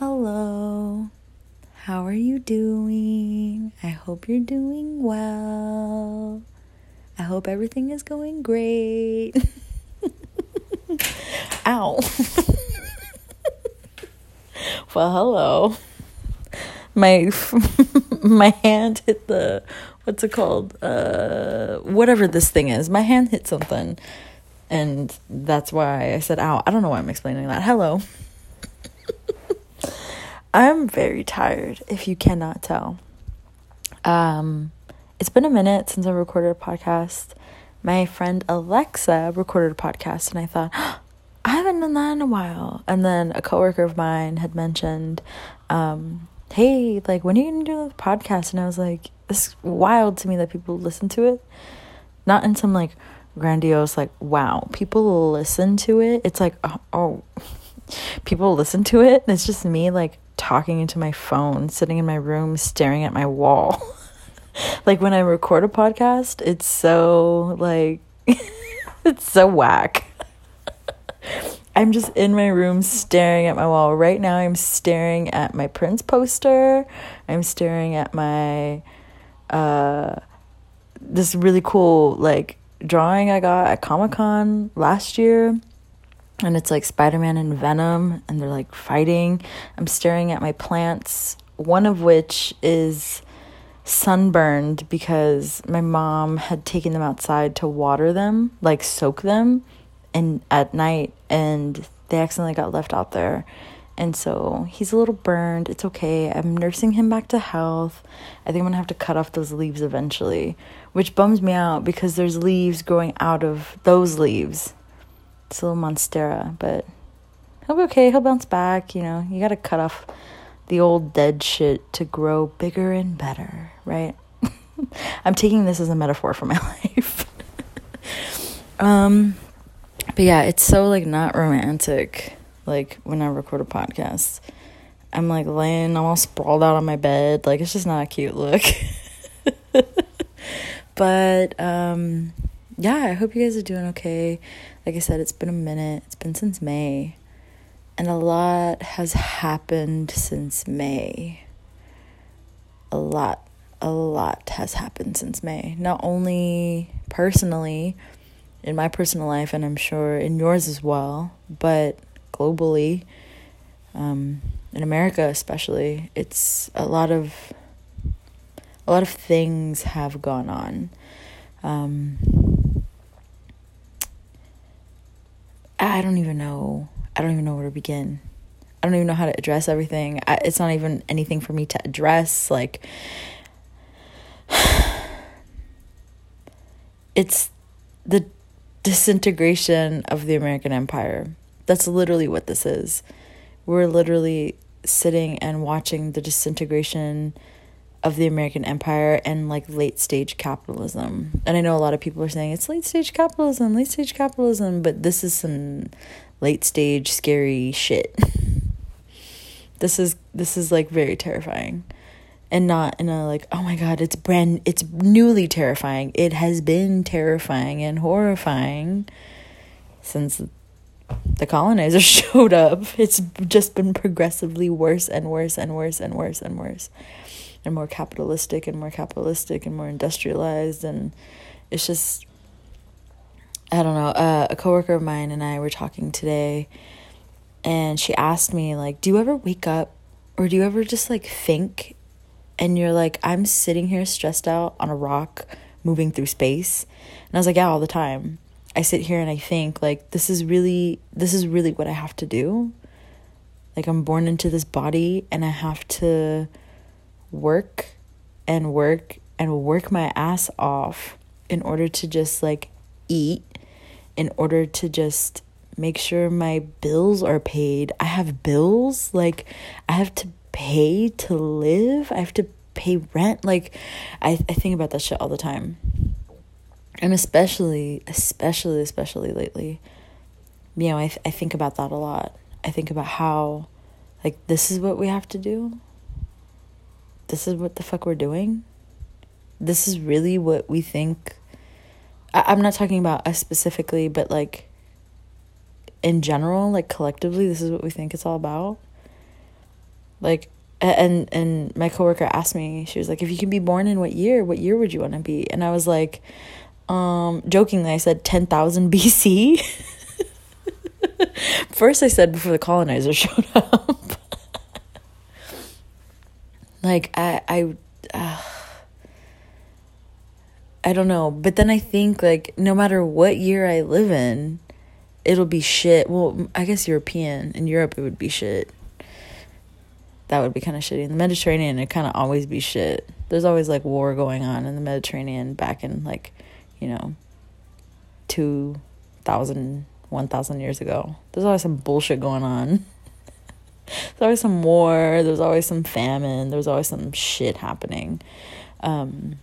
Hello. How are you doing? I hope you're doing well. I hope everything is going great. Ow. well, hello. My my hand hit the what's it called? Uh whatever this thing is. My hand hit something. And that's why I said ow. I don't know why I'm explaining that. Hello. I'm very tired, if you cannot tell. Um, it's been a minute since I recorded a podcast. My friend Alexa recorded a podcast, and I thought, oh, I haven't done that in a while. And then a coworker of mine had mentioned, um, hey, like, when are you going to do the podcast? And I was like, it's wild to me that people listen to it. Not in some, like, grandiose, like, wow, people listen to it. It's like, oh, oh people listen to it. And it's just me, like, talking into my phone, sitting in my room, staring at my wall. like when I record a podcast, it's so like it's so whack. I'm just in my room staring at my wall. Right now I'm staring at my Prince poster. I'm staring at my uh this really cool like drawing I got at Comic-Con last year and it's like Spider-Man and Venom and they're like fighting. I'm staring at my plants, one of which is sunburned because my mom had taken them outside to water them, like soak them and at night and they accidentally got left out there. And so he's a little burned. It's okay. I'm nursing him back to health. I think I'm to have to cut off those leaves eventually, which bums me out because there's leaves growing out of those leaves it's a little monstera, but he'll be okay. He'll bounce back. You know, you got to cut off the old dead shit to grow bigger and better, right? I'm taking this as a metaphor for my life. um, but yeah, it's so like not romantic. Like when I record a podcast, I'm like laying all sprawled out on my bed. Like it's just not a cute look. but um, yeah, I hope you guys are doing okay. Like I said, it's been a minute, it's been since May, and a lot has happened since May. A lot, a lot has happened since May. Not only personally, in my personal life, and I'm sure in yours as well, but globally, um, in America especially, it's a lot of a lot of things have gone on. Um, I don't even know. I don't even know where to begin. I don't even know how to address everything. I, it's not even anything for me to address. Like, it's the disintegration of the American empire. That's literally what this is. We're literally sitting and watching the disintegration of the American empire and like late stage capitalism. And I know a lot of people are saying it's late stage capitalism, late stage capitalism, but this is some late stage scary shit. this is this is like very terrifying. And not in a like, oh my god, it's brand it's newly terrifying. It has been terrifying and horrifying since the colonizers showed up. It's just been progressively worse and worse and worse and worse and worse and more capitalistic and more capitalistic and more industrialized and it's just I don't know. Uh, a coworker of mine and I were talking today, and she asked me like, "Do you ever wake up, or do you ever just like think, and you're like, I'm sitting here stressed out on a rock, moving through space," and I was like, "Yeah, all the time." I sit here and I think like this is really this is really what I have to do. Like I'm born into this body and I have to work and work and work my ass off in order to just like eat, in order to just make sure my bills are paid. I have bills, like I have to pay to live, I have to pay rent. Like I, I think about that shit all the time. And especially, especially, especially lately, you know, I, th- I think about that a lot. I think about how, like, this is what we have to do this is what the fuck we're doing? This is really what we think. I- I'm not talking about us specifically, but like in general, like collectively, this is what we think it's all about. Like and and my coworker asked me, she was like, if you could be born in what year, what year would you want to be? And I was like, um, jokingly, I said 10,000 BC. First, I said before the colonizer showed up. Like, I, I, uh, I don't know. But then I think, like, no matter what year I live in, it'll be shit. Well, I guess European. In Europe, it would be shit that would be kind of shitty. In the Mediterranean, it kind of always be shit. There's always like war going on in the Mediterranean back in like, you know, 2,000, 1,000 years ago. There's always some bullshit going on. There's always some war. There's always some famine. There's always some shit happening. Um,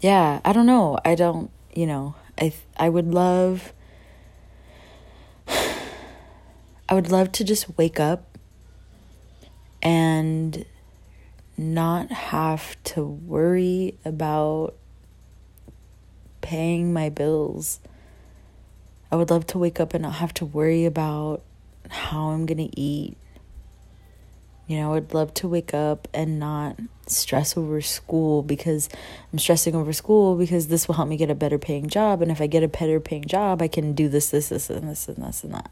yeah, I don't know. I don't, you know, I I would love I would love to just wake up and not have to worry about paying my bills. I would love to wake up and not have to worry about how I'm going to eat. You know, I'd love to wake up and not stress over school because I'm stressing over school because this will help me get a better paying job. And if I get a better paying job, I can do this, this, this, and this, and this, and that.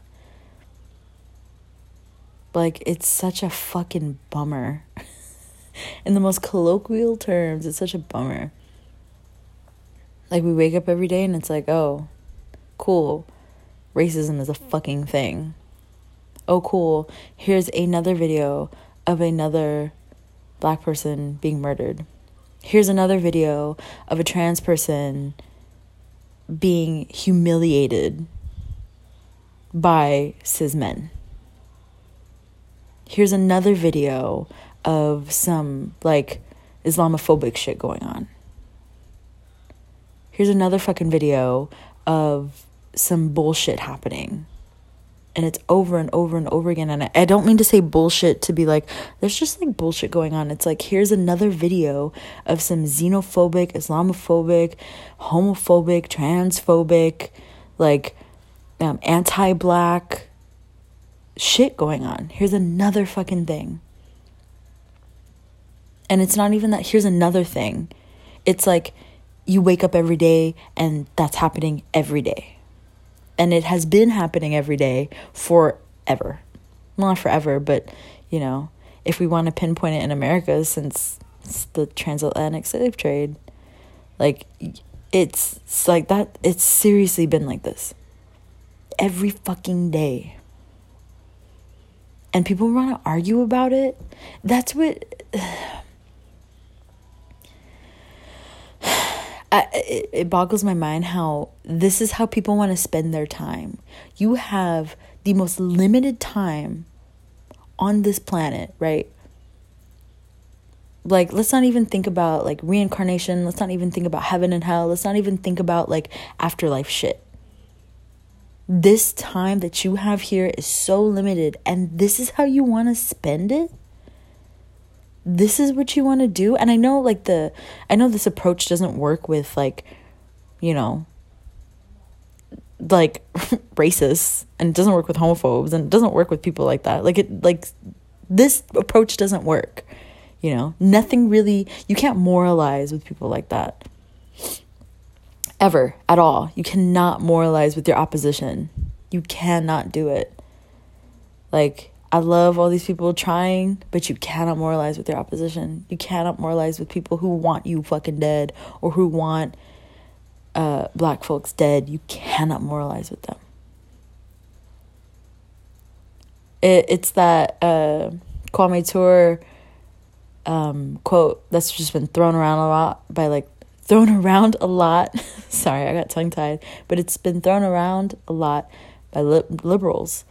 Like, it's such a fucking bummer. In the most colloquial terms, it's such a bummer. Like, we wake up every day and it's like, oh, cool. Racism is a fucking thing. Oh, cool. Here's another video of another black person being murdered. Here's another video of a trans person being humiliated by cis men here's another video of some like Islamophobic shit going on. Here's another fucking video of some bullshit happening. And it's over and over and over again. And I, don't mean to say bullshit to be like, there's just like bullshit going on. It's like, here's another video of some xenophobic, Islamophobic, homophobic, transphobic, like um, anti black shit going on. Here's another fucking thing. And it's not even that here's another thing. It's like you wake up every day and that's happening every day. And it has been happening every day forever. Not forever, but you know, if we want to pinpoint it in America since the transatlantic slave trade, like it's, it's like that it's seriously been like this every fucking day and people want to argue about it, that's what. It, it boggles my mind how this is how people want to spend their time. You have the most limited time on this planet, right? Like, let's not even think about like reincarnation. Let's not even think about heaven and hell. Let's not even think about like afterlife shit this time that you have here is so limited and this is how you want to spend it this is what you want to do and i know like the i know this approach doesn't work with like you know like racists and it doesn't work with homophobes and it doesn't work with people like that like it like this approach doesn't work you know nothing really you can't moralize with people like that ever at all. You cannot moralize with your opposition. You cannot do it. Like, I love all these people trying, but you cannot moralize with your opposition. You cannot moralize with people who want you fucking dead or who want uh, black folks dead. You cannot moralize with them. It, it's that uh, Kwame Ture um, quote that's just been thrown around a lot by like thrown around a lot. Sorry, I got tongue tied, but it's been thrown around a lot by li- liberals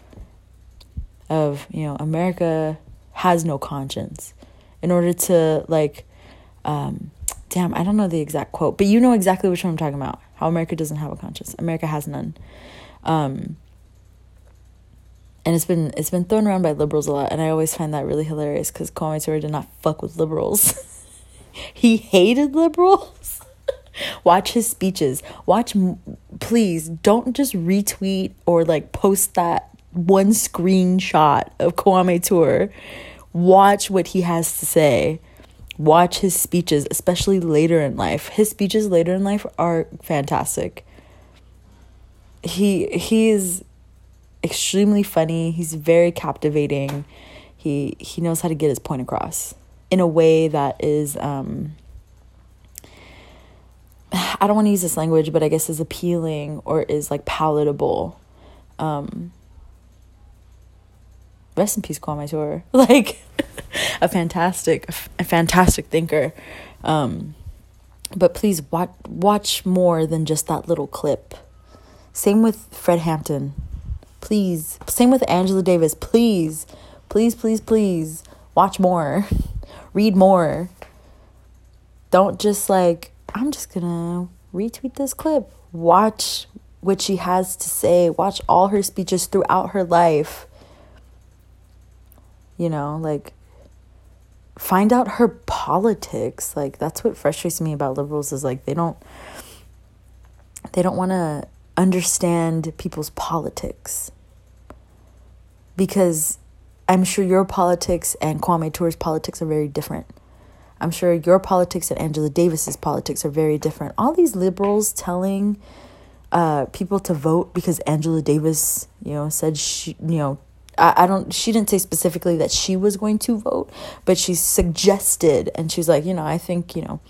of, you know, America has no conscience. In order to, like, um, damn, I don't know the exact quote, but you know exactly which one I'm talking about. How America doesn't have a conscience. America has none. Um, and it's been it's been thrown around by liberals a lot, and I always find that really hilarious because Kwame Ture did not fuck with liberals. he hated liberals. Watch his speeches. Watch, please don't just retweet or like post that one screenshot of Kwame Ture. Watch what he has to say. Watch his speeches, especially later in life. His speeches later in life are fantastic. He he is extremely funny. He's very captivating. He he knows how to get his point across in a way that is um I don't want to use this language, but I guess is appealing or is like palatable. Um, rest in peace, Kwame. Like a fantastic, a fantastic thinker. Um, but please watch watch more than just that little clip. Same with Fred Hampton. Please. Same with Angela Davis. Please, please, please, please watch more. Read more. Don't just like I'm just gonna retweet this clip. Watch what she has to say. Watch all her speeches throughout her life. You know, like find out her politics. Like that's what frustrates me about liberals is like they don't they don't want to understand people's politics. Because I'm sure your politics and Kwame Ture's politics are very different. I'm sure your politics and Angela Davis's politics are very different. All these liberals telling uh, people to vote because Angela Davis, you know, said she, you know, I, don't, she didn't say specifically that she was going to vote, but she suggested, and she's like, you know, I think, you know,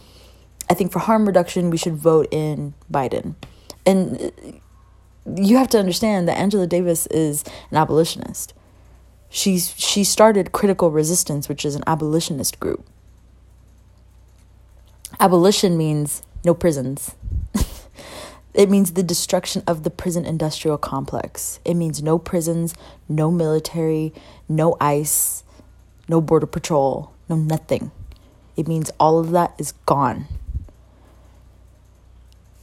I think for harm reduction, we should vote in Biden. And uh, you have to understand that Angela Davis is an abolitionist. She's, she started Critical Resistance, which is an abolitionist group. Abolition means no prisons. it means the destruction of the prison industrial complex. It means no prisons, no military, no ICE, no border patrol, no nothing. It means all of that is gone.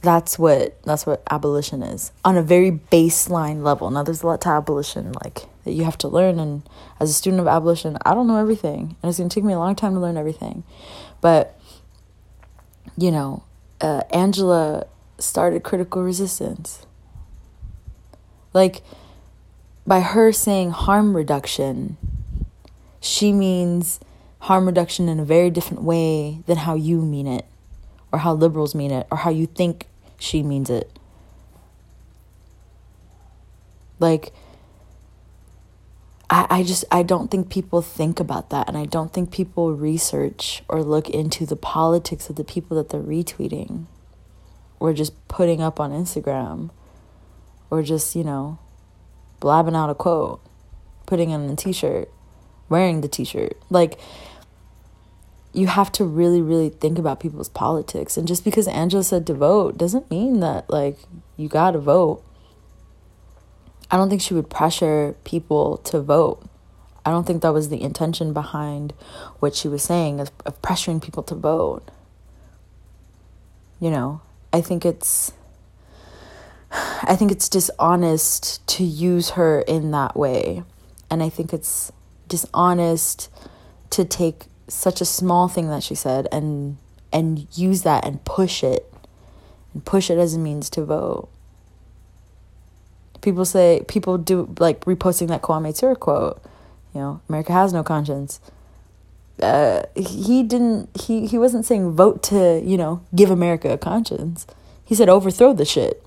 That's what that's what abolition is on a very baseline level. Now there's a lot to abolition like that you have to learn and as a student of abolition, I don't know everything and it's going to take me a long time to learn everything. But you know, uh, Angela started critical resistance. Like, by her saying harm reduction, she means harm reduction in a very different way than how you mean it, or how liberals mean it, or how you think she means it. Like, I, I just I don't think people think about that and I don't think people research or look into the politics of the people that they're retweeting or just putting up on Instagram or just, you know, blabbing out a quote, putting it on a t-shirt, wearing the t-shirt. Like you have to really really think about people's politics and just because Angela said to vote doesn't mean that like you got to vote I don't think she would pressure people to vote. I don't think that was the intention behind what she was saying of, of pressuring people to vote. You know, I think it's I think it's dishonest to use her in that way. And I think it's dishonest to take such a small thing that she said and and use that and push it and push it as a means to vote people say people do like reposting that Kwame Ture quote. You know, America has no conscience. Uh, he didn't. He he wasn't saying vote to you know give America a conscience. He said overthrow the shit.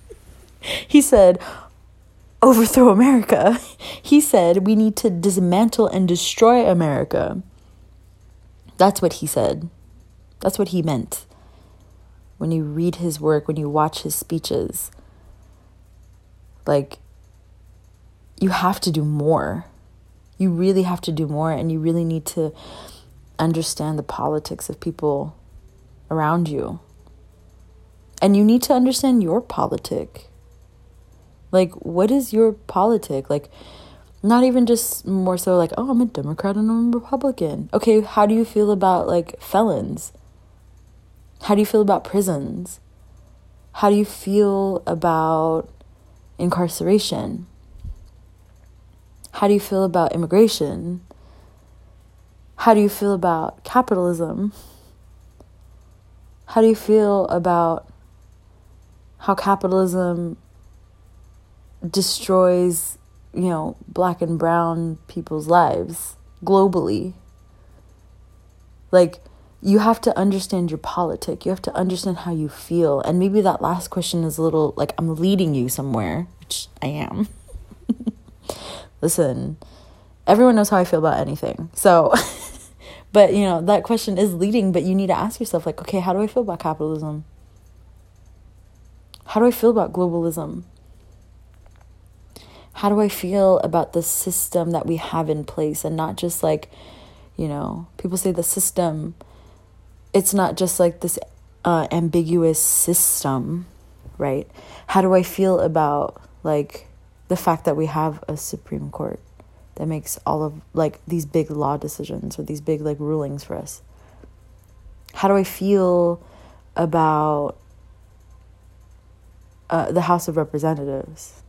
he said overthrow America. He said we need to dismantle and destroy America. That's what he said. That's what he meant. When you read his work, when you watch his speeches, like, you have to do more. You really have to do more, and you really need to understand the politics of people around you. And you need to understand your politic. Like, what is your politic? Like, not even just more so like, oh, I'm a Democrat and I'm a Republican. Okay, how do you feel about like felons? How do you feel about prisons? How do you feel about incarceration? How do you feel about immigration? How do you feel about capitalism? How do you feel about how capitalism destroys you know, black and brown people's lives globally. Like, you have to understand your politic. You have to understand how you feel. And maybe that last question is a little like I'm leading you somewhere, which I am. Listen, everyone knows how I feel about anything. So, but you know, that question is leading, but you need to ask yourself, like, okay, how do I feel about capitalism? How do I feel about globalism? How do I feel about the system that we have in place and not just like, you know, people say the system it's not just like this uh, ambiguous system, right? How do I feel about like the fact that we have a Supreme Court that makes all of like these big law decisions or these big like rulings for us? How do I feel about uh, the House of Representatives?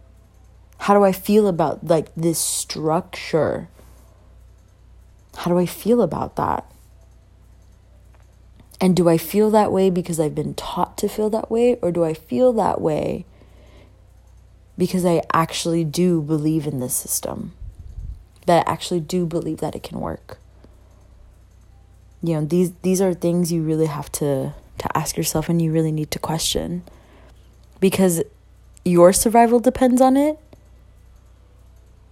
How do I feel about like this structure? How do I feel about that? And do I feel that way because I've been taught to feel that way? Or do I feel that way because I actually do believe in this system? That I actually do believe that it can work? You know, these, these are things you really have to, to ask yourself and you really need to question because your survival depends on it.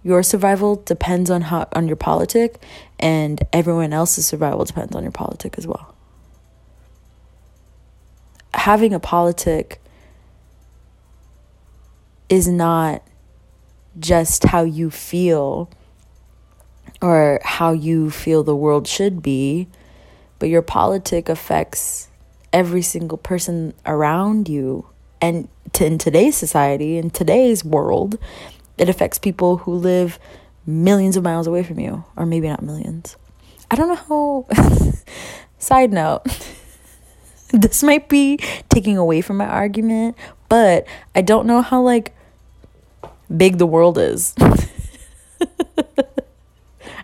Your survival depends on how on your politic and everyone else's survival depends on your politic as well having a politic is not just how you feel or how you feel the world should be, but your politic affects every single person around you. And to, in today's society, in today's world, it affects people who live millions of miles away from you, or maybe not millions. I don't know how. Side note. this might be taking away from my argument, but I don't know how like big the world is.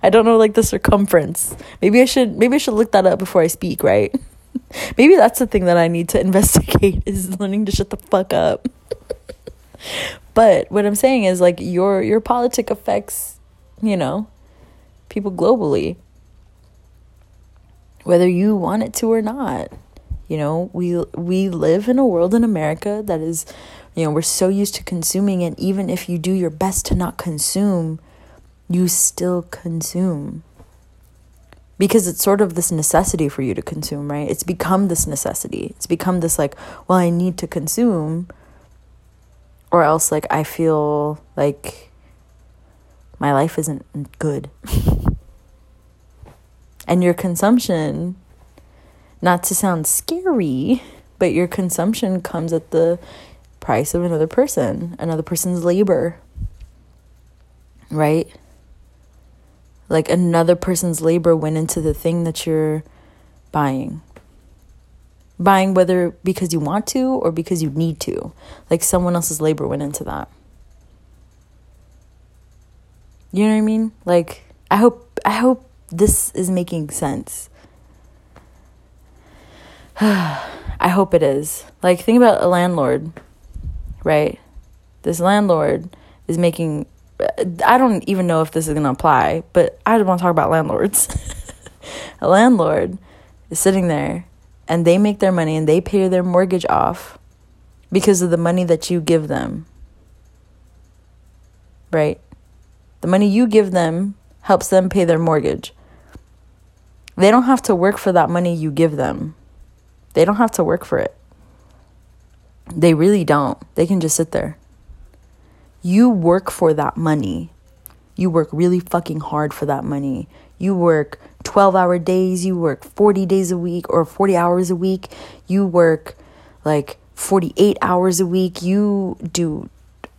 I don't know like the circumference. Maybe I should maybe I should look that up before I speak, right? maybe that's the thing that I need to investigate is learning to shut the fuck up. but what I'm saying is like your your politic affects, you know, people globally. Whether you want it to or not. You know, we we live in a world in America that is, you know, we're so used to consuming and even if you do your best to not consume, you still consume. Because it's sort of this necessity for you to consume, right? It's become this necessity. It's become this like, well, I need to consume or else like I feel like my life isn't good. and your consumption not to sound scary, but your consumption comes at the price of another person, another person's labor. Right? Like another person's labor went into the thing that you're buying. Buying whether because you want to or because you need to. Like someone else's labor went into that. You know what I mean? Like I hope I hope this is making sense. I hope it is. Like, think about a landlord, right? This landlord is making. Uh, I don't even know if this is going to apply, but I just want to talk about landlords. a landlord is sitting there and they make their money and they pay their mortgage off because of the money that you give them. Right? The money you give them helps them pay their mortgage. They don't have to work for that money you give them. They don't have to work for it. They really don't. They can just sit there. You work for that money. You work really fucking hard for that money. You work 12 hour days. You work 40 days a week or 40 hours a week. You work like 48 hours a week. You do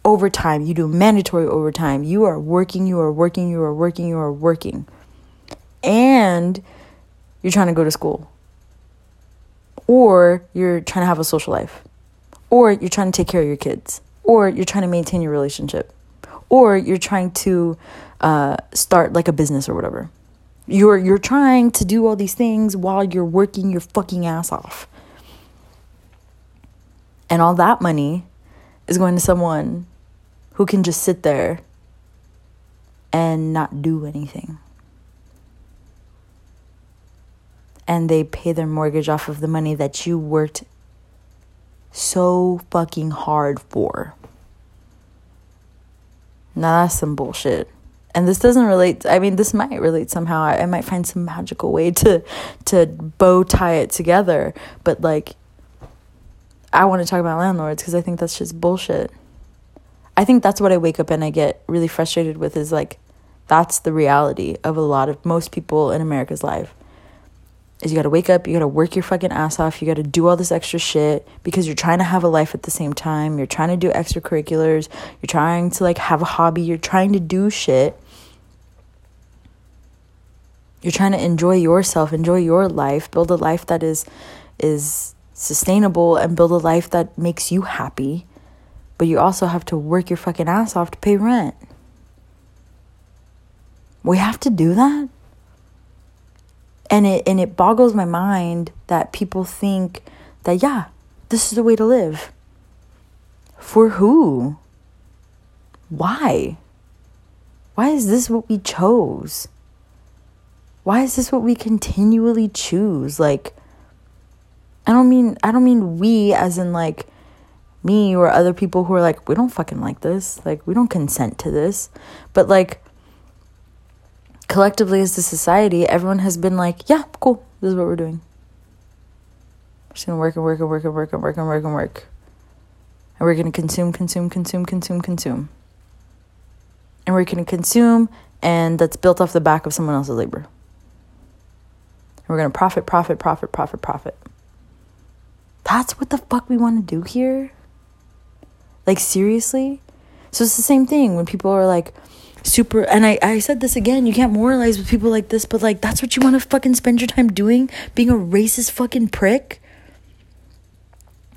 overtime. You do mandatory overtime. You are working. You are working. You are working. You are working. And you're trying to go to school or you're trying to have a social life, or you're trying to take care of your kids, or you're trying to maintain your relationship, or you're trying to uh, start like a business or whatever. You're you're trying to do all these things while you're working your fucking ass off. And all that money is going to someone who can just sit there and not do anything. And they pay their mortgage off of the money that you worked so fucking hard for. Now that's some bullshit. And this doesn't relate. I mean, this might relate somehow. I, I might find some magical way to to bow tie it together. But like, I want to talk about landlords because I think that's just bullshit. I think that's what I wake up and I get really frustrated with is like that's the reality of a lot of most people in America's life. Is you got to wake up, you got to work your fucking ass off, you got to do all this extra shit because you're trying to have a life at the same time, you're trying to do extracurriculars, you're trying to like have a hobby, you're trying to do shit. You're trying to enjoy yourself, enjoy your life, build a life that is is sustainable and build a life that makes you happy but you also have to work your fucking ass off to pay rent. We have to do that. And it and it boggles my mind that people think that yeah, this is the way to live. For who? Why? Why is this what we chose? Why is this what we continually choose? Like I don't mean I don't mean we as in like me or other people who are like, we don't fucking like this. Like, we don't consent to this. But like, collectively as a society, everyone has been like, yeah, cool. This is what we're doing. We're just gonna work and work and work and work and work and work and work. And we're gonna consume, consume, consume, consume, consume. And we're gonna consume, and that's built off the back of someone else's labor. And we're gonna profit, profit, profit, profit, profit. That's what the fuck we wanna do here? Like, seriously? So it's the same thing when people are like, super and I, I said this again you can't moralize with people like this but like that's what you want to fucking spend your time doing being a racist fucking prick?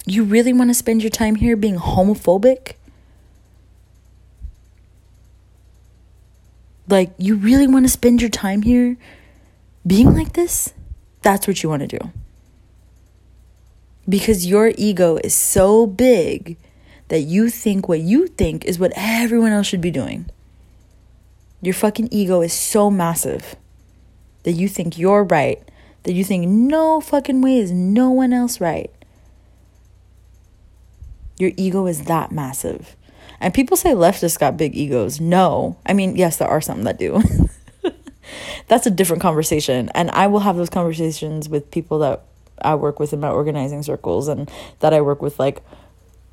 You really want to spend your time here being homophobic? Like you really want to spend your time here being like this? That's what you want to do. Because your ego is so big that you think what you think is what everyone else should be doing. Your fucking ego is so massive that you think you're right, that you think no fucking way is no one else right. Your ego is that massive. And people say leftists got big egos. No. I mean, yes, there are some that do. That's a different conversation. And I will have those conversations with people that I work with in my organizing circles and that I work with, like,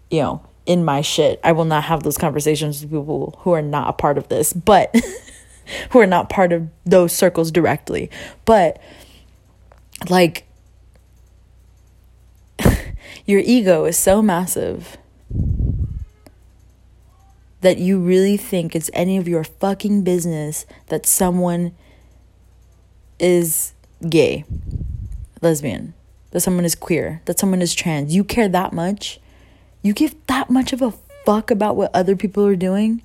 you know, in my shit. I will not have those conversations with people who are not a part of this, but who are not part of those circles directly. But like your ego is so massive that you really think it's any of your fucking business that someone is gay, lesbian, that someone is queer, that someone is trans. You care that much you give that much of a fuck about what other people are doing?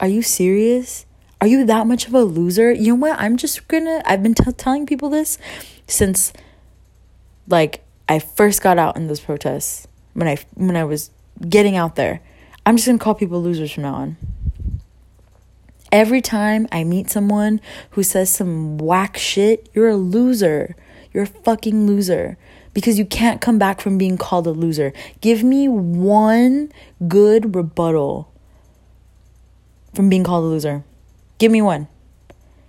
Are you serious? Are you that much of a loser? You know what? I'm just gonna, I've been t- telling people this since like I first got out in those protests when I when I was getting out there. I'm just gonna call people losers from now on. Every time I meet someone who says some whack shit, you're a loser. You're a fucking loser because you can't come back from being called a loser. Give me one good rebuttal from being called a loser. Give me one.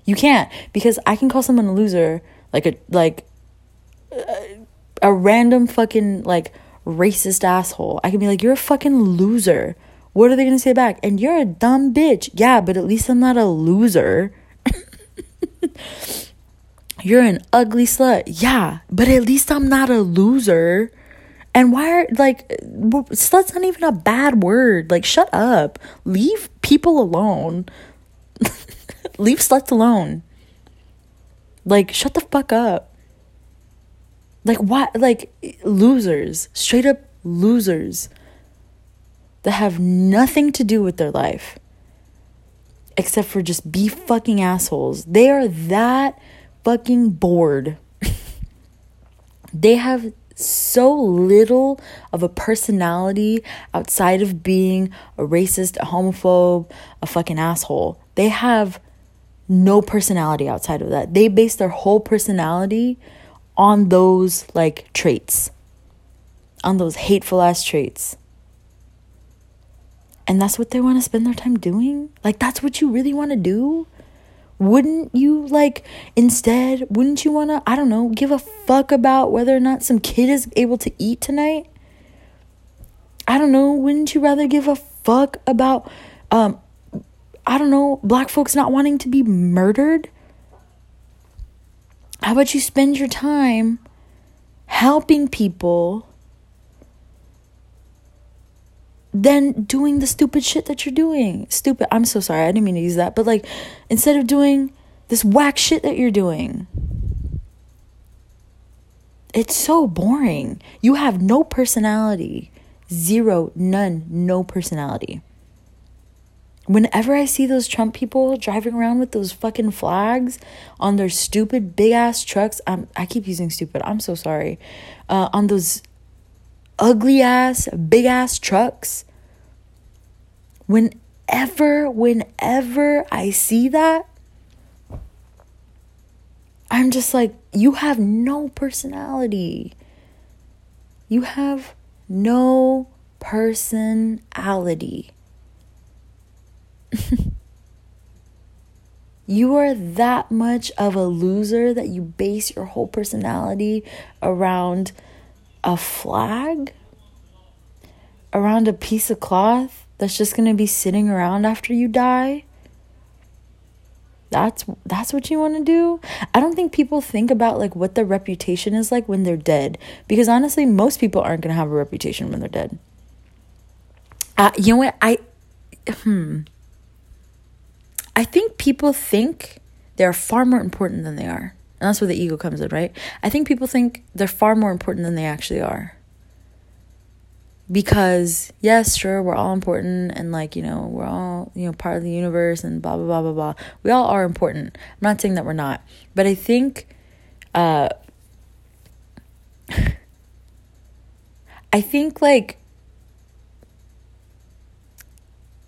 You can't because I can call someone a loser like a like a, a random fucking like racist asshole. I can be like, "You're a fucking loser." What are they going to say back? And you're a dumb bitch. Yeah, but at least I'm not a loser. You're an ugly slut. Yeah, but at least I'm not a loser. And why are like slut's not even a bad word. Like shut up. Leave people alone. Leave sluts alone. Like shut the fuck up. Like what like losers, straight up losers that have nothing to do with their life except for just be fucking assholes. They are that fucking bored. they have so little of a personality outside of being a racist, a homophobe, a fucking asshole. they have no personality outside of that. They base their whole personality on those like traits, on those hateful ass traits. And that's what they want to spend their time doing? Like, that's what you really want to do? Wouldn't you, like, instead, wouldn't you want to, I don't know, give a fuck about whether or not some kid is able to eat tonight? I don't know, wouldn't you rather give a fuck about, um, I don't know, black folks not wanting to be murdered? How about you spend your time helping people than doing the stupid shit that you're doing. Stupid. I'm so sorry. I didn't mean to use that. But like, instead of doing this whack shit that you're doing, it's so boring. You have no personality. Zero, none, no personality. Whenever I see those Trump people driving around with those fucking flags on their stupid big ass trucks, I'm, I keep using stupid, I'm so sorry. Uh, on those ugly ass, big ass trucks. Whenever, whenever I see that, I'm just like, you have no personality. You have no personality. you are that much of a loser that you base your whole personality around a flag around a piece of cloth that's just going to be sitting around after you die? That's that's what you want to do? I don't think people think about like what their reputation is like when they're dead because honestly most people aren't going to have a reputation when they're dead. Uh, you know what? I hmm. I think people think they're far more important than they are and that's where the ego comes in, right? I think people think they're far more important than they actually are. Because, yes, sure, we're all important and, like, you know, we're all, you know, part of the universe and blah, blah, blah, blah, blah. We all are important. I'm not saying that we're not. But I think, uh, I think, like,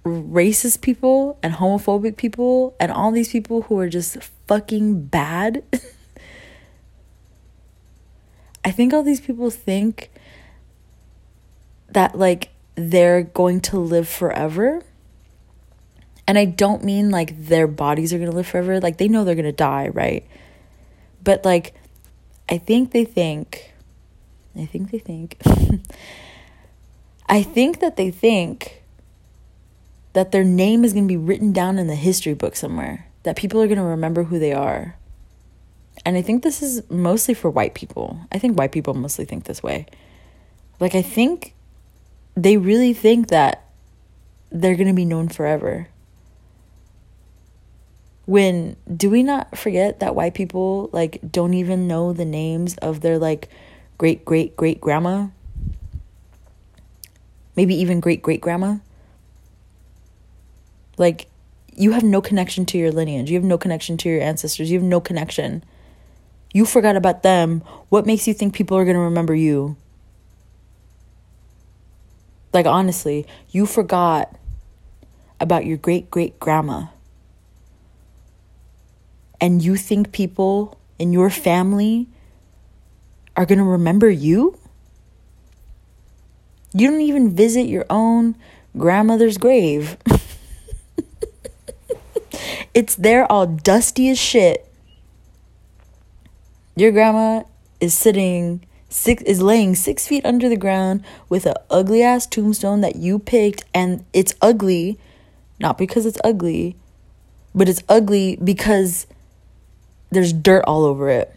racist people and homophobic people and all these people who are just fucking bad. I think all these people think that like they're going to live forever. And I don't mean like their bodies are going to live forever. Like they know they're going to die, right? But like I think they think I think they think I think that they think that their name is going to be written down in the history book somewhere. That people are going to remember who they are. And I think this is mostly for white people. I think white people mostly think this way. Like, I think they really think that they're going to be known forever. When do we not forget that white people like don't even know the names of their like great great great grandma? Maybe even great great grandma? Like you have no connection to your lineage. You have no connection to your ancestors. You have no connection. You forgot about them. What makes you think people are going to remember you? Like, honestly, you forgot about your great great grandma. And you think people in your family are going to remember you? You don't even visit your own grandmother's grave. it's there all dusty as shit your grandma is sitting six is laying six feet under the ground with an ugly ass tombstone that you picked and it's ugly not because it's ugly but it's ugly because there's dirt all over it.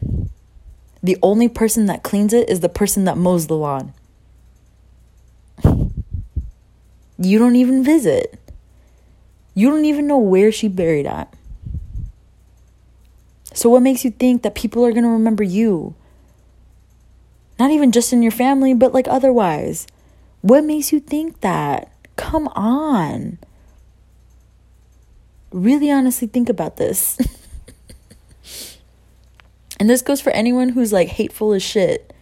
The only person that cleans it is the person that mows the lawn. You don't even visit. You don't even know where she buried at so, what makes you think that people are going to remember you? Not even just in your family, but like otherwise. What makes you think that? Come on. Really honestly think about this. and this goes for anyone who's like hateful as shit.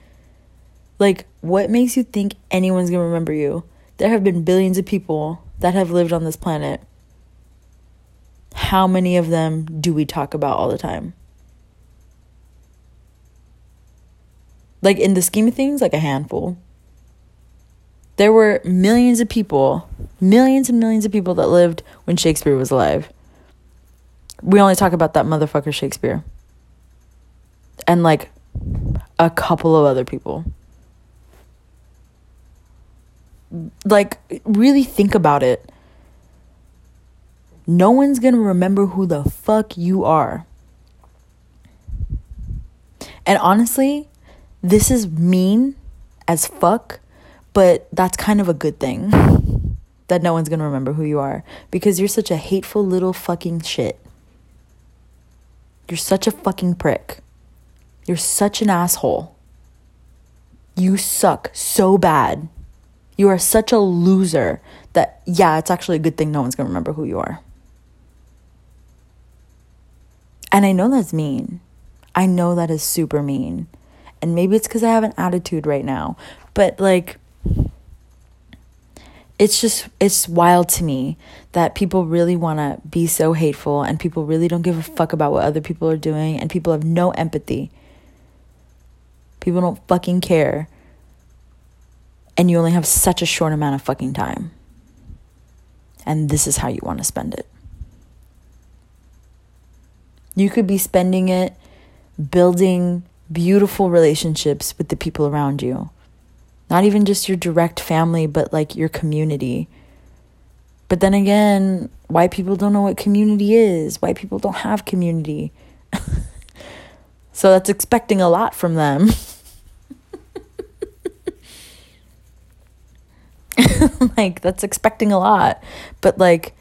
Like, what makes you think anyone's gonna remember you? There have been billions of people that have lived on this planet. how many of them do we talk about all the time? Like in the scheme of things, like a handful. There were millions of people, millions and millions of people that lived when Shakespeare was alive. We only talk about that motherfucker Shakespeare. And like a couple of other people. Like, really think about it. No one's gonna remember who the fuck you are. And honestly, this is mean as fuck, but that's kind of a good thing that no one's gonna remember who you are because you're such a hateful little fucking shit. You're such a fucking prick. You're such an asshole. You suck so bad. You are such a loser that, yeah, it's actually a good thing no one's gonna remember who you are. And I know that's mean. I know that is super mean. And maybe it's because I have an attitude right now. But like, it's just, it's wild to me that people really want to be so hateful and people really don't give a fuck about what other people are doing and people have no empathy. People don't fucking care. And you only have such a short amount of fucking time. And this is how you want to spend it. You could be spending it building beautiful relationships with the people around you. Not even just your direct family, but like your community. But then again, white people don't know what community is. White people don't have community. so that's expecting a lot from them. like, that's expecting a lot. But like,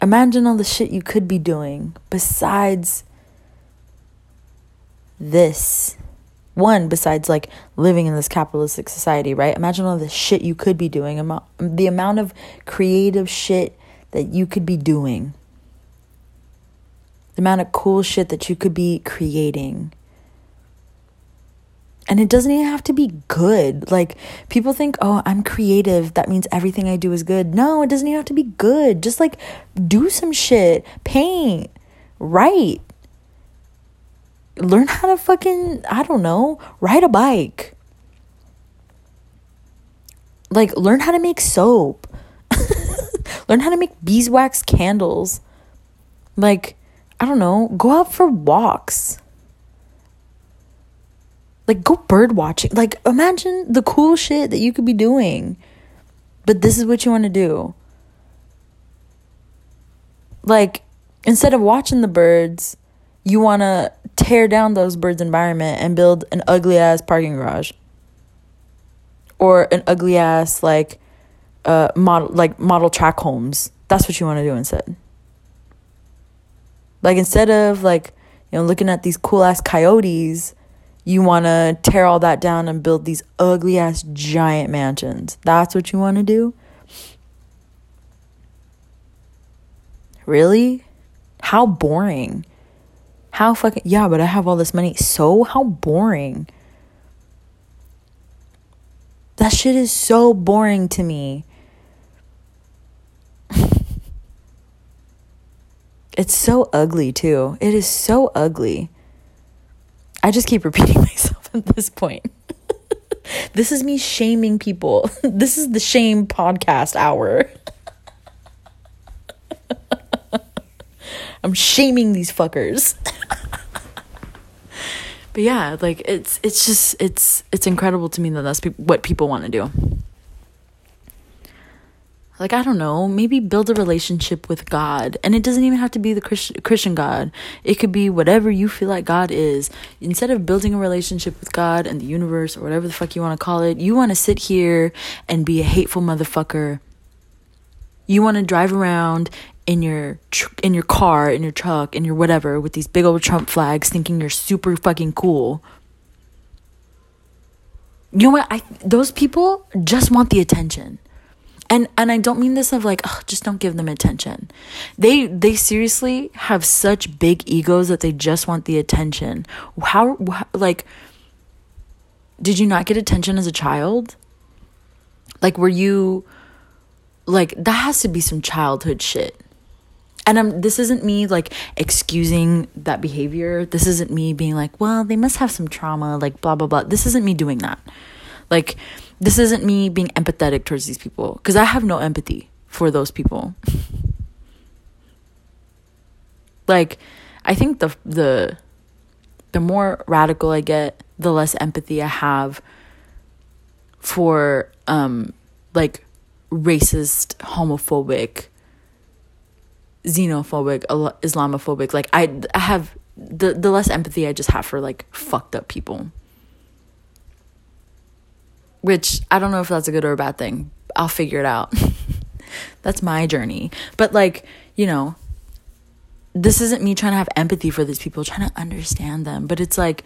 imagine all the shit you could be doing besides this one besides like living in this capitalistic society right imagine all the shit you could be doing the amount of creative shit that you could be doing the amount of cool shit that you could be creating and it doesn't even have to be good. Like, people think, oh, I'm creative. That means everything I do is good. No, it doesn't even have to be good. Just like do some shit, paint, write, learn how to fucking, I don't know, ride a bike. Like, learn how to make soap. learn how to make beeswax candles. Like, I don't know, go out for walks. Like, go bird watching. Like, imagine the cool shit that you could be doing. But this is what you want to do. Like, instead of watching the birds, you want to tear down those birds' environment and build an ugly ass parking garage or an ugly ass like uh model like model track homes. That's what you want to do instead. Like instead of like you know looking at these cool ass coyotes, you want to tear all that down and build these ugly ass giant mansions. That's what you want to do? Really? How boring. How fucking yeah, but I have all this money. So how boring. That shit is so boring to me. it's so ugly too. It is so ugly. I just keep repeating myself at this point. this is me shaming people. this is the shame podcast hour. I'm shaming these fuckers. but yeah, like it's it's just it's it's incredible to me that that's pe- what people want to do. Like I don't know, maybe build a relationship with God, and it doesn't even have to be the Christ- Christian God. It could be whatever you feel like God is. Instead of building a relationship with God and the universe or whatever the fuck you want to call it, you want to sit here and be a hateful motherfucker. You want to drive around in your tr- in your car, in your truck, in your whatever with these big old Trump flags thinking you're super fucking cool. You know what? I those people just want the attention. And and I don't mean this of like, oh, just don't give them attention. They they seriously have such big egos that they just want the attention. How, how like did you not get attention as a child? Like were you like that has to be some childhood shit And I'm, this isn't me like excusing that behavior. This isn't me being like, well, they must have some trauma, like blah, blah, blah. This isn't me doing that. Like, this isn't me being empathetic towards these people because I have no empathy for those people. like, I think the, the, the more radical I get, the less empathy I have for, um, like racist, homophobic, xenophobic, Islamophobic. Like I, I have the the less empathy I just have for like fucked up people. Which I don't know if that's a good or a bad thing. I'll figure it out. that's my journey. But like, you know, this isn't me trying to have empathy for these people, trying to understand them, but it's like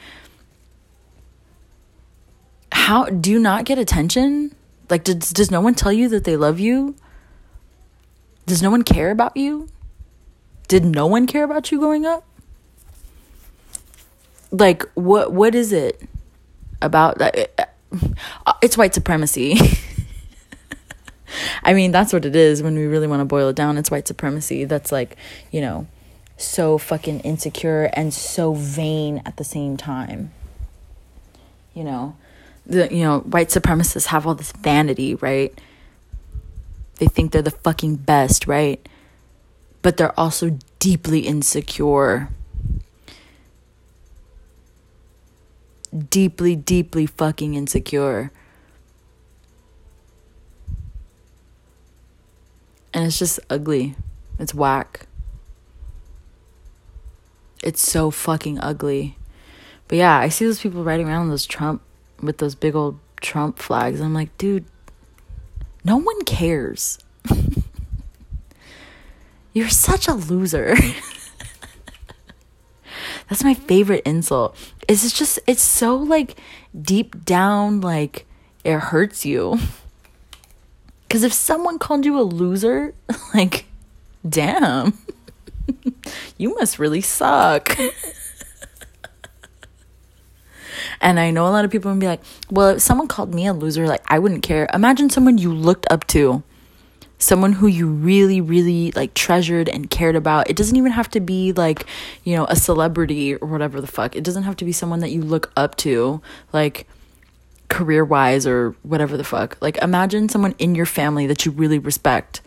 how do you not get attention? Like does does no one tell you that they love you? Does no one care about you? Did no one care about you growing up? Like what what is it about that uh, it's white supremacy. I mean, that's what it is when we really want to boil it down. It's white supremacy. That's like, you know, so fucking insecure and so vain at the same time. You know, the you know, white supremacists have all this vanity, right? They think they're the fucking best, right? But they're also deeply insecure. Deeply, deeply fucking insecure. And it's just ugly. It's whack. It's so fucking ugly. But yeah, I see those people riding around those Trump with those big old Trump flags. I'm like, dude, no one cares. You're such a loser. That's my favorite insult. Is it's just it's so like deep down like it hurts you. Cuz if someone called you a loser, like damn. you must really suck. And I know a lot of people would be like, well, if someone called me a loser, like I wouldn't care. Imagine someone you looked up to, someone who you really, really like treasured and cared about. It doesn't even have to be like, you know, a celebrity or whatever the fuck. It doesn't have to be someone that you look up to, like career wise or whatever the fuck. Like imagine someone in your family that you really respect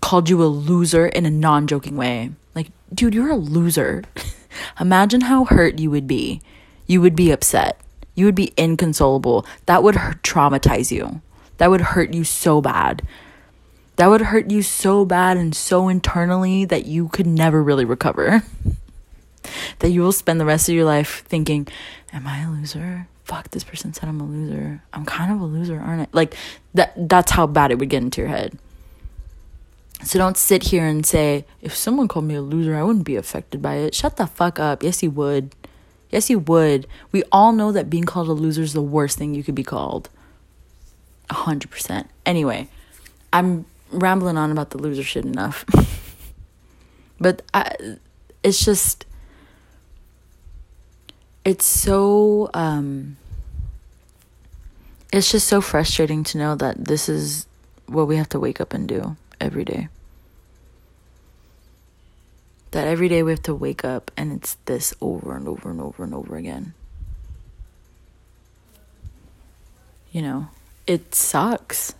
called you a loser in a non joking way. Like, dude, you're a loser. Imagine how hurt you would be you would be upset. You would be inconsolable. That would hurt, traumatize you. That would hurt you so bad. That would hurt you so bad and so internally that you could never really recover. that you will spend the rest of your life thinking, Am I a loser? Fuck, this person said I'm a loser. I'm kind of a loser, aren't I? Like that that's how bad it would get into your head. So don't sit here and say, if someone called me a loser, I wouldn't be affected by it. Shut the fuck up. Yes, you would. Yes, you would. We all know that being called a loser is the worst thing you could be called. A hundred percent. Anyway, I'm rambling on about the loser shit enough. but I, it's just, it's so, um, it's just so frustrating to know that this is what we have to wake up and do every day that every day we have to wake up and it's this over and over and over and over again. You know, it sucks.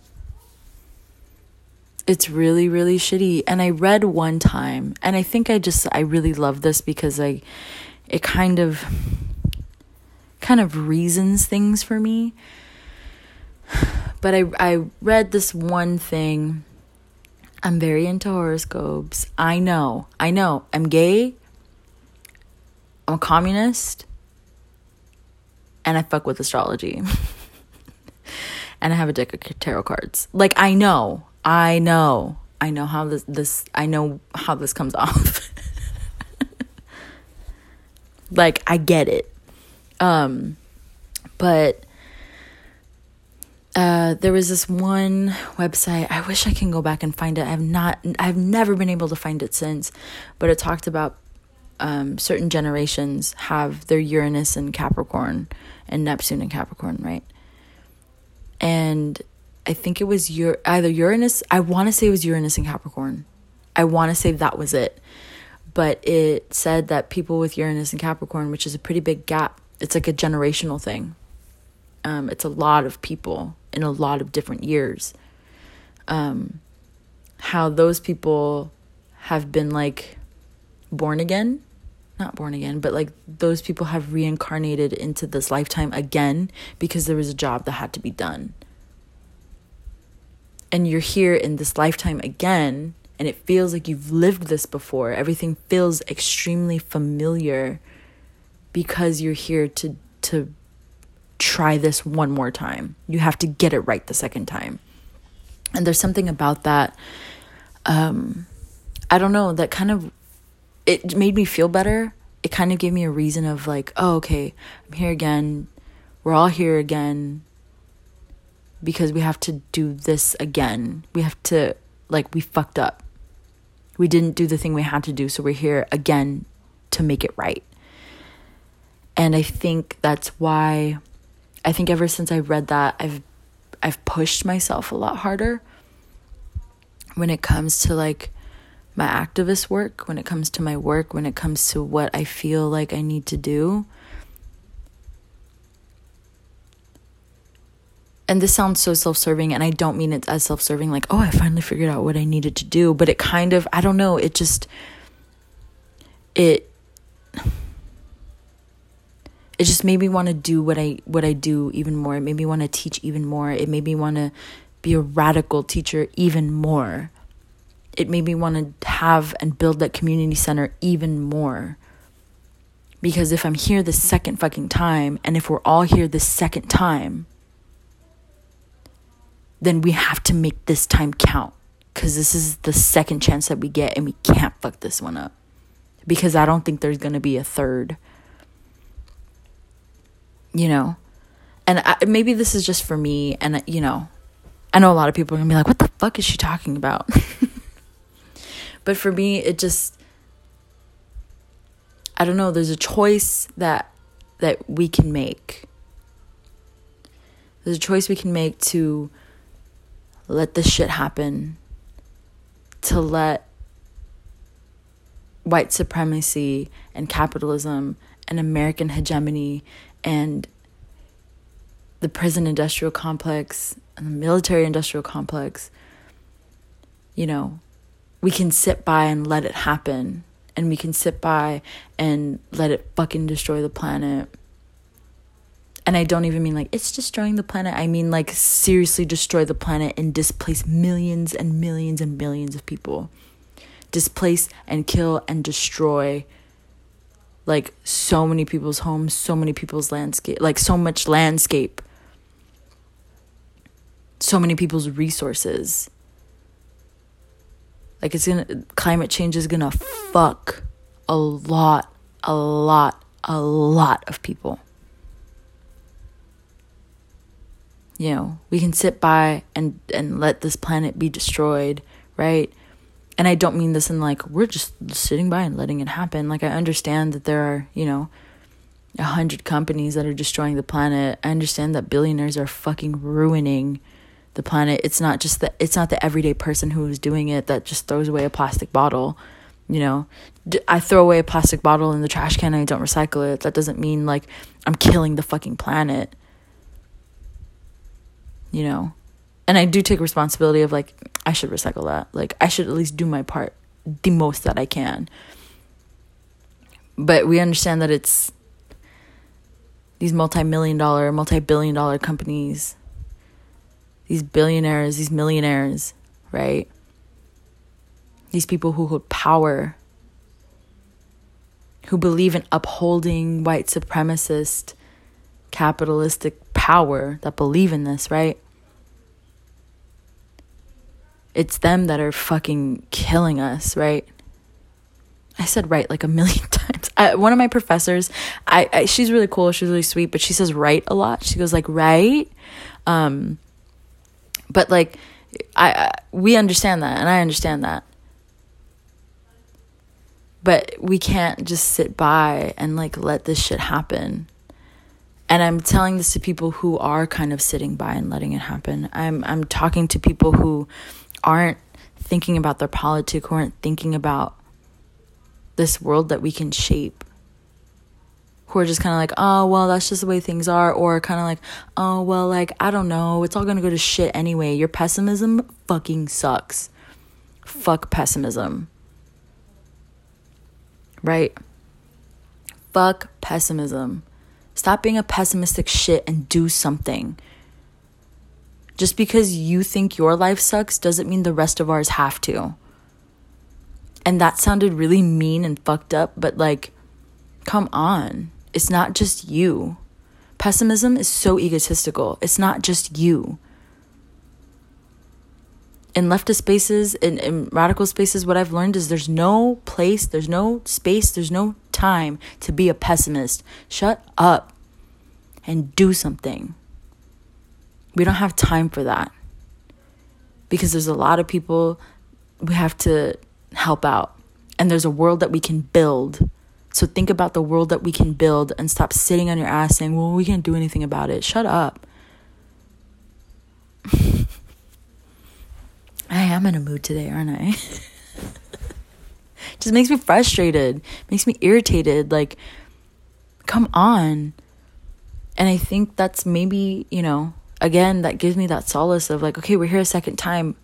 It's really, really shitty. And I read one time, and I think I just, I really love this because I, it kind of, kind of reasons things for me. But I, I read this one thing I'm very into horoscopes. I know. I know. I'm gay. I'm a communist. And I fuck with astrology. and I have a deck of tarot cards. Like I know. I know. I know how this this I know how this comes off. like I get it. Um but uh, there was this one website. I wish I can go back and find it. I've not. I've never been able to find it since, but it talked about um, certain generations have their Uranus and Capricorn and Neptune and Capricorn, right? And I think it was either Uranus. I want to say it was Uranus and Capricorn. I want to say that was it. But it said that people with Uranus and Capricorn, which is a pretty big gap, it's like a generational thing. Um, it's a lot of people in a lot of different years. Um, how those people have been like born again not born again, but like those people have reincarnated into this lifetime again because there was a job that had to be done. And you're here in this lifetime again, and it feels like you've lived this before. Everything feels extremely familiar because you're here to to try this one more time. You have to get it right the second time. And there's something about that um I don't know, that kind of it made me feel better. It kind of gave me a reason of like, oh, okay, I'm here again. We're all here again because we have to do this again. We have to, like, we fucked up. We didn't do the thing we had to do, so we're here again to make it right. And I think that's why I think ever since I read that, I've I've pushed myself a lot harder when it comes to like my activist work, when it comes to my work, when it comes to what I feel like I need to do. And this sounds so self serving, and I don't mean it as self serving, like, oh, I finally figured out what I needed to do. But it kind of, I don't know, it just, it, it just made me want to do what I what I do even more. It made me want to teach even more. It made me want to be a radical teacher even more it made me want to have and build that community center even more. Because if I'm here the second fucking time, and if we're all here the second time, then we have to make this time count. Because this is the second chance that we get, and we can't fuck this one up. Because I don't think there's gonna be a third. You know? And I, maybe this is just for me, and you know, I know a lot of people are gonna be like, what the fuck is she talking about? But for me, it just I don't know, there's a choice that that we can make. There's a choice we can make to let this shit happen. To let white supremacy and capitalism and American hegemony and the prison industrial complex and the military industrial complex, you know, we can sit by and let it happen and we can sit by and let it fucking destroy the planet. And I don't even mean like it's destroying the planet. I mean like seriously destroy the planet and displace millions and millions and millions of people. Displace and kill and destroy like so many people's homes, so many people's landscape, like so much landscape. So many people's resources like it's gonna climate change is gonna fuck a lot, a lot, a lot of people. You know, we can sit by and and let this planet be destroyed, right? And I don't mean this in like we're just sitting by and letting it happen. Like I understand that there are, you know, a hundred companies that are destroying the planet. I understand that billionaires are fucking ruining the planet. It's not just the it's not the everyday person who is doing it that just throws away a plastic bottle. You know, I throw away a plastic bottle in the trash can and I don't recycle it. That doesn't mean like I'm killing the fucking planet. You know, and I do take responsibility of like I should recycle that. Like I should at least do my part the most that I can. But we understand that it's these multi-million dollar, multi-billion dollar companies these billionaires, these millionaires, right? These people who hold power, who believe in upholding white supremacist, capitalistic power, that believe in this, right? It's them that are fucking killing us, right? I said right like a million times. I, one of my professors, I, I she's really cool, she's really sweet, but she says right a lot. She goes like right. Um, but like I, I we understand that and I understand that. But we can't just sit by and like let this shit happen. And I'm telling this to people who are kind of sitting by and letting it happen. I'm I'm talking to people who aren't thinking about their politics, who aren't thinking about this world that we can shape. Who are just kind of like, oh, well, that's just the way things are. Or kind of like, oh, well, like, I don't know. It's all to go to shit anyway. Your pessimism fucking sucks. Fuck pessimism. Right? Fuck pessimism. Stop being a pessimistic shit and do something. Just because you think your life sucks doesn't mean the rest of ours have to. And that sounded really mean and fucked up, but like, come on. It's not just you. Pessimism is so egotistical. It's not just you. In leftist spaces, in, in radical spaces, what I've learned is there's no place, there's no space, there's no time to be a pessimist. Shut up and do something. We don't have time for that because there's a lot of people we have to help out, and there's a world that we can build. So think about the world that we can build and stop sitting on your ass saying, well, we can't do anything about it. Shut up. I am in a mood today, aren't I? Just makes me frustrated, makes me irritated. Like, come on. And I think that's maybe, you know, again, that gives me that solace of like, okay, we're here a second time.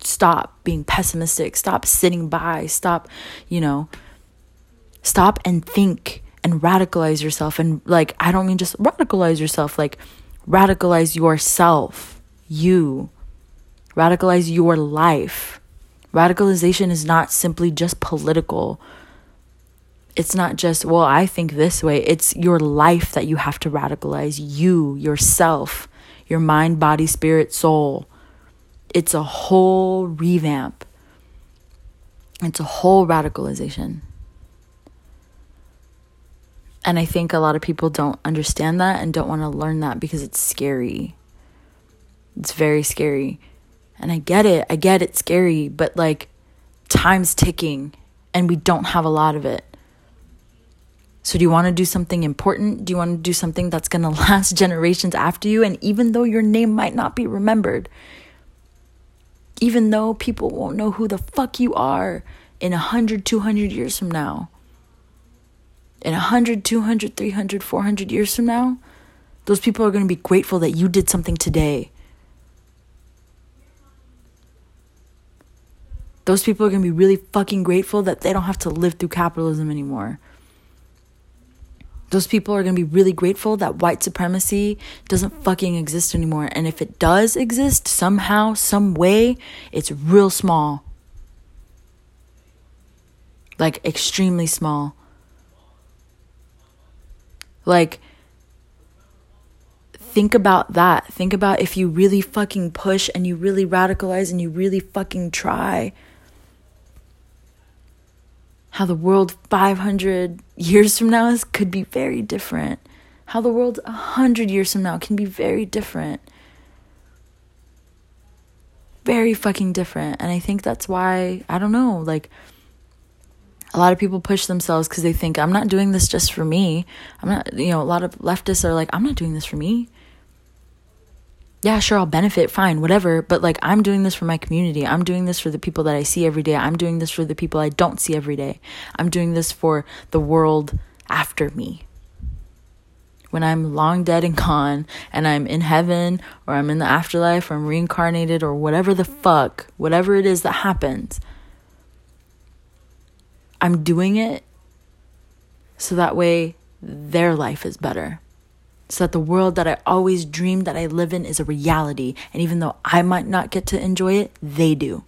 Stop being pessimistic. Stop sitting by. Stop, you know, stop and think and radicalize yourself. And like, I don't mean just radicalize yourself, like, radicalize yourself, you, radicalize your life. Radicalization is not simply just political it's not just, well, I think this way. It's your life that you have to radicalize. You, yourself, your mind, body, spirit, soul. It's a whole revamp, it's a whole radicalization. And I think a lot of people don't understand that and don't want to learn that because it's scary. It's very scary. And I get it. I get it's scary, but like time's ticking and we don't have a lot of it. So, do you want to do something important? Do you want to do something that's going to last generations after you? And even though your name might not be remembered, even though people won't know who the fuck you are in 100, 200 years from now, in 100, 200, 300, 400 years from now, those people are going to be grateful that you did something today. Those people are going to be really fucking grateful that they don't have to live through capitalism anymore those people are going to be really grateful that white supremacy doesn't fucking exist anymore. And if it does exist somehow, some way, it's real small. Like extremely small. Like, think about that. Think about if you really fucking push and you really radicalize and you really fucking try how the world 500 years from now is, could be very different. How the world 100 years from now can be very different. Very fucking different. And I think that's why, I don't know, like, a lot of people push themselves because they think, I'm not doing this just for me. I'm not, you know, a lot of leftists are like, I'm not doing this for me yeah, sure, I'll benefit, fine, whatever. But like, I'm doing this for my community. I'm doing this for the people that I see every day. I'm doing this for the people I don't see every day. I'm doing this for the world after me. When I'm long dead and gone, and I'm in heaven, or I'm in the afterlife, or I'm reincarnated, or whatever the fuck, whatever it is that happens, I'm doing it so that way their life is better so that the world that I always dreamed that I live in is a reality. And even though I might not get to enjoy it, they do.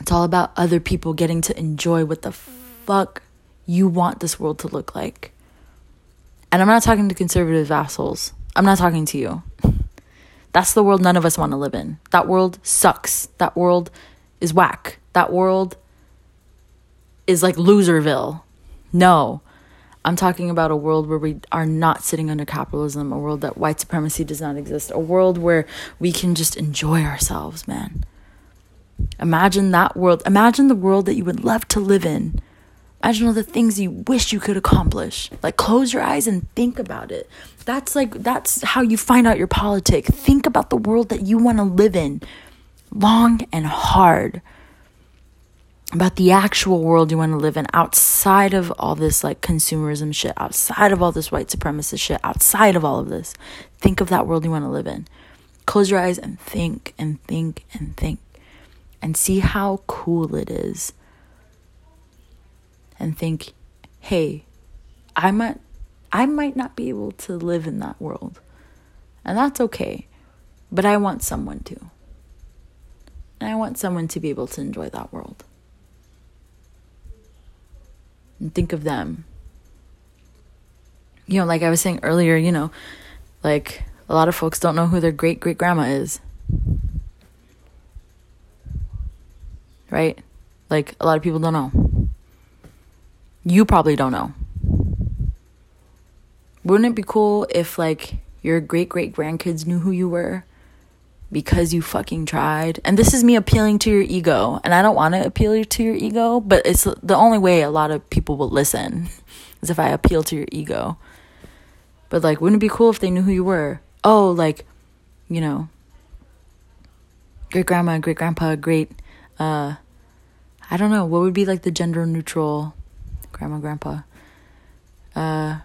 It's all about other people getting to enjoy what the fuck you want this world to look like. And I'm not talking to conservative assholes. I'm not talking to you. That's the world none of us want to live in. That world sucks. That world is whack. That world is like Loserville. No. I'm talking about a world where we are not sitting under capitalism, a world that white supremacy does not exist, a world where we can just enjoy ourselves, man. Imagine that world. Imagine the world that you would love to live in. Imagine all the things you wish you could accomplish. Like close your eyes and think about it. That's like that's how you find out your politic. Think about the world that you want to live in. long and hard about the actual world you want to live in outside of all this like consumerism shit, outside of all this white supremacist shit, outside of all of this. Think of that world you want to live in. Close your eyes and think and think and think and see how cool it is. And think, hey, I might I might not be able to live in that world. And that's okay. But I want someone to. And I want someone to be able to enjoy that world. And think of them. You know, like I was saying earlier, you know, like a lot of folks don't know who their great great grandma is. Right? Like a lot of people don't know. You probably don't know. Wouldn't it be cool if like your great great grandkids knew who you were? Because you fucking tried. And this is me appealing to your ego. And I don't want to appeal to your ego, but it's the only way a lot of people will listen is if I appeal to your ego. But like, wouldn't it be cool if they knew who you were? Oh, like, you know, great grandma, great grandpa, great, uh, I don't know, what would be like the gender neutral grandma, grandpa? Uh,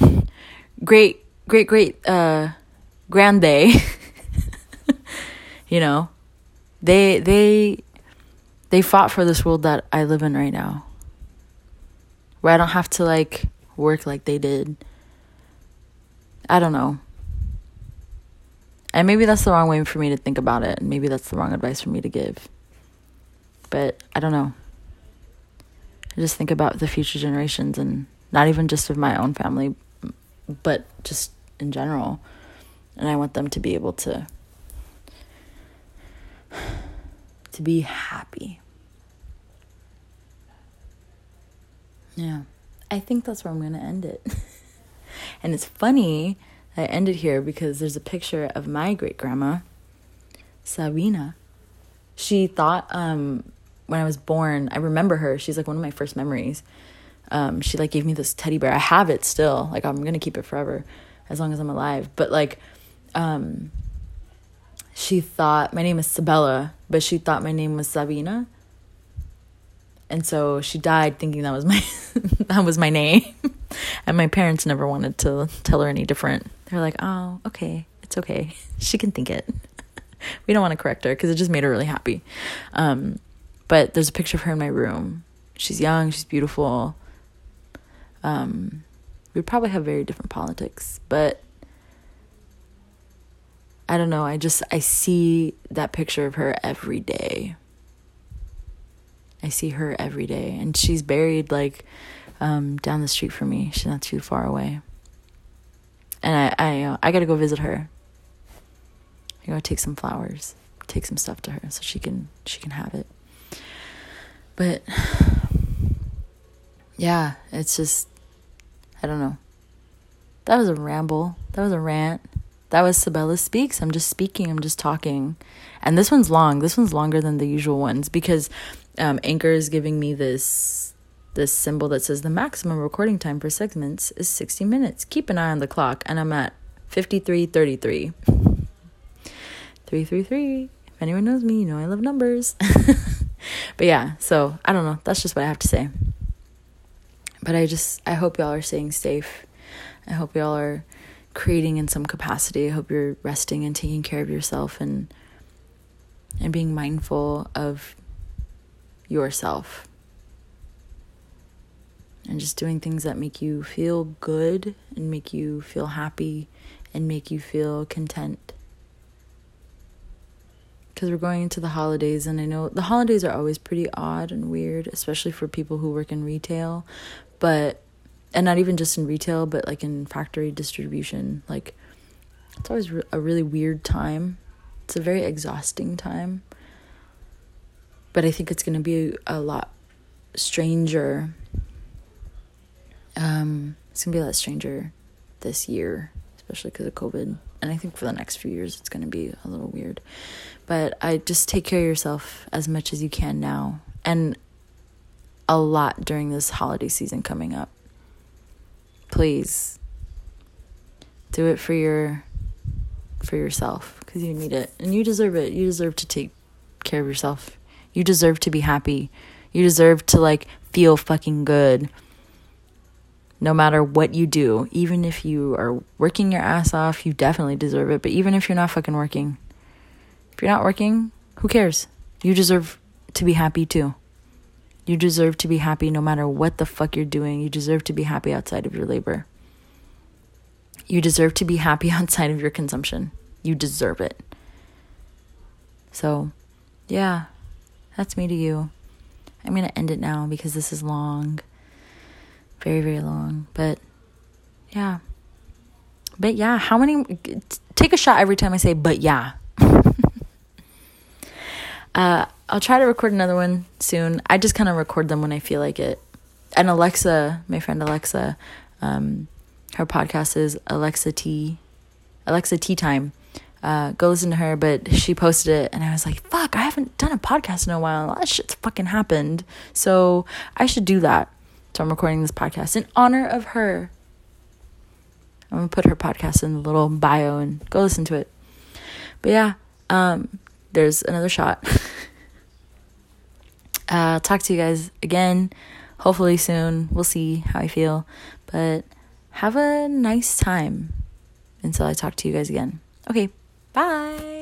great, great, great, uh, grande. you know? They they they fought for this world that I live in right now. Where I don't have to like work like they did. I don't know. And maybe that's the wrong way for me to think about it. And maybe that's the wrong advice for me to give. But I don't know. I just think about the future generations and not even just of my own family but just in general. And I want them to be able to to be happy. Yeah. I think that's where I'm going to end it. and it's funny I ended here because there's a picture of my great grandma, Sabina. She thought um, when I was born, I remember her. She's like one of my first memories. Um, she like gave me this teddy bear. I have it still. Like I'm gonna keep it forever, as long as I'm alive. But like, um, she thought my name is Sabella, but she thought my name was Sabina. And so she died thinking that was my that was my name. and my parents never wanted to tell her any different. They're like, "Oh, okay. It's okay. She can think it." we don't want to correct her because it just made her really happy. Um, but there's a picture of her in my room. She's young, she's beautiful. Um, we'd probably have very different politics, but I don't know. I just I see that picture of her every day. I see her every day, and she's buried like um, down the street from me. She's not too far away, and I I uh, I gotta go visit her. I gotta take some flowers, take some stuff to her so she can she can have it. But yeah, it's just I don't know. That was a ramble. That was a rant. That was Sabella Speaks. I'm just speaking, I'm just talking. And this one's long. This one's longer than the usual ones because um, Anchor is giving me this this symbol that says the maximum recording time for segments is 60 minutes. Keep an eye on the clock, and I'm at 5333. 333. If anyone knows me, you know I love numbers. but yeah, so I don't know. That's just what I have to say. But I just, I hope y'all are staying safe. I hope y'all are creating in some capacity. I hope you're resting and taking care of yourself and and being mindful of yourself. And just doing things that make you feel good and make you feel happy and make you feel content. Because we're going into the holidays, and I know the holidays are always pretty odd and weird, especially for people who work in retail. But and not even just in retail but like in factory distribution like it's always a really weird time. It's a very exhausting time. But i think it's going to be a lot stranger um it's going to be a lot stranger this year especially because of covid. And i think for the next few years it's going to be a little weird. But i just take care of yourself as much as you can now. And a lot during this holiday season coming up please do it for your for yourself because you need it and you deserve it you deserve to take care of yourself. You deserve to be happy. You deserve to like feel fucking good. No matter what you do, even if you are working your ass off, you definitely deserve it. But even if you're not fucking working, if you're not working, who cares? You deserve to be happy too. You deserve to be happy no matter what the fuck you're doing. You deserve to be happy outside of your labor. You deserve to be happy outside of your consumption. You deserve it. So, yeah, that's me to you. I'm going to end it now because this is long. Very, very long. But yeah. But yeah, how many. Take a shot every time I say, but yeah. Uh, I'll try to record another one soon. I just kind of record them when I feel like it. And Alexa, my friend Alexa, um, her podcast is Alexa T, Alexa Tea Time. Uh, go listen to her, but she posted it, and I was like, "Fuck, I haven't done a podcast in a while. That shit's fucking happened, so I should do that." So I'm recording this podcast in honor of her. I'm gonna put her podcast in the little bio and go listen to it. But yeah, um, there's another shot. uh, talk to you guys again, hopefully soon. We'll see how I feel, but have a nice time until I talk to you guys again. Okay, bye.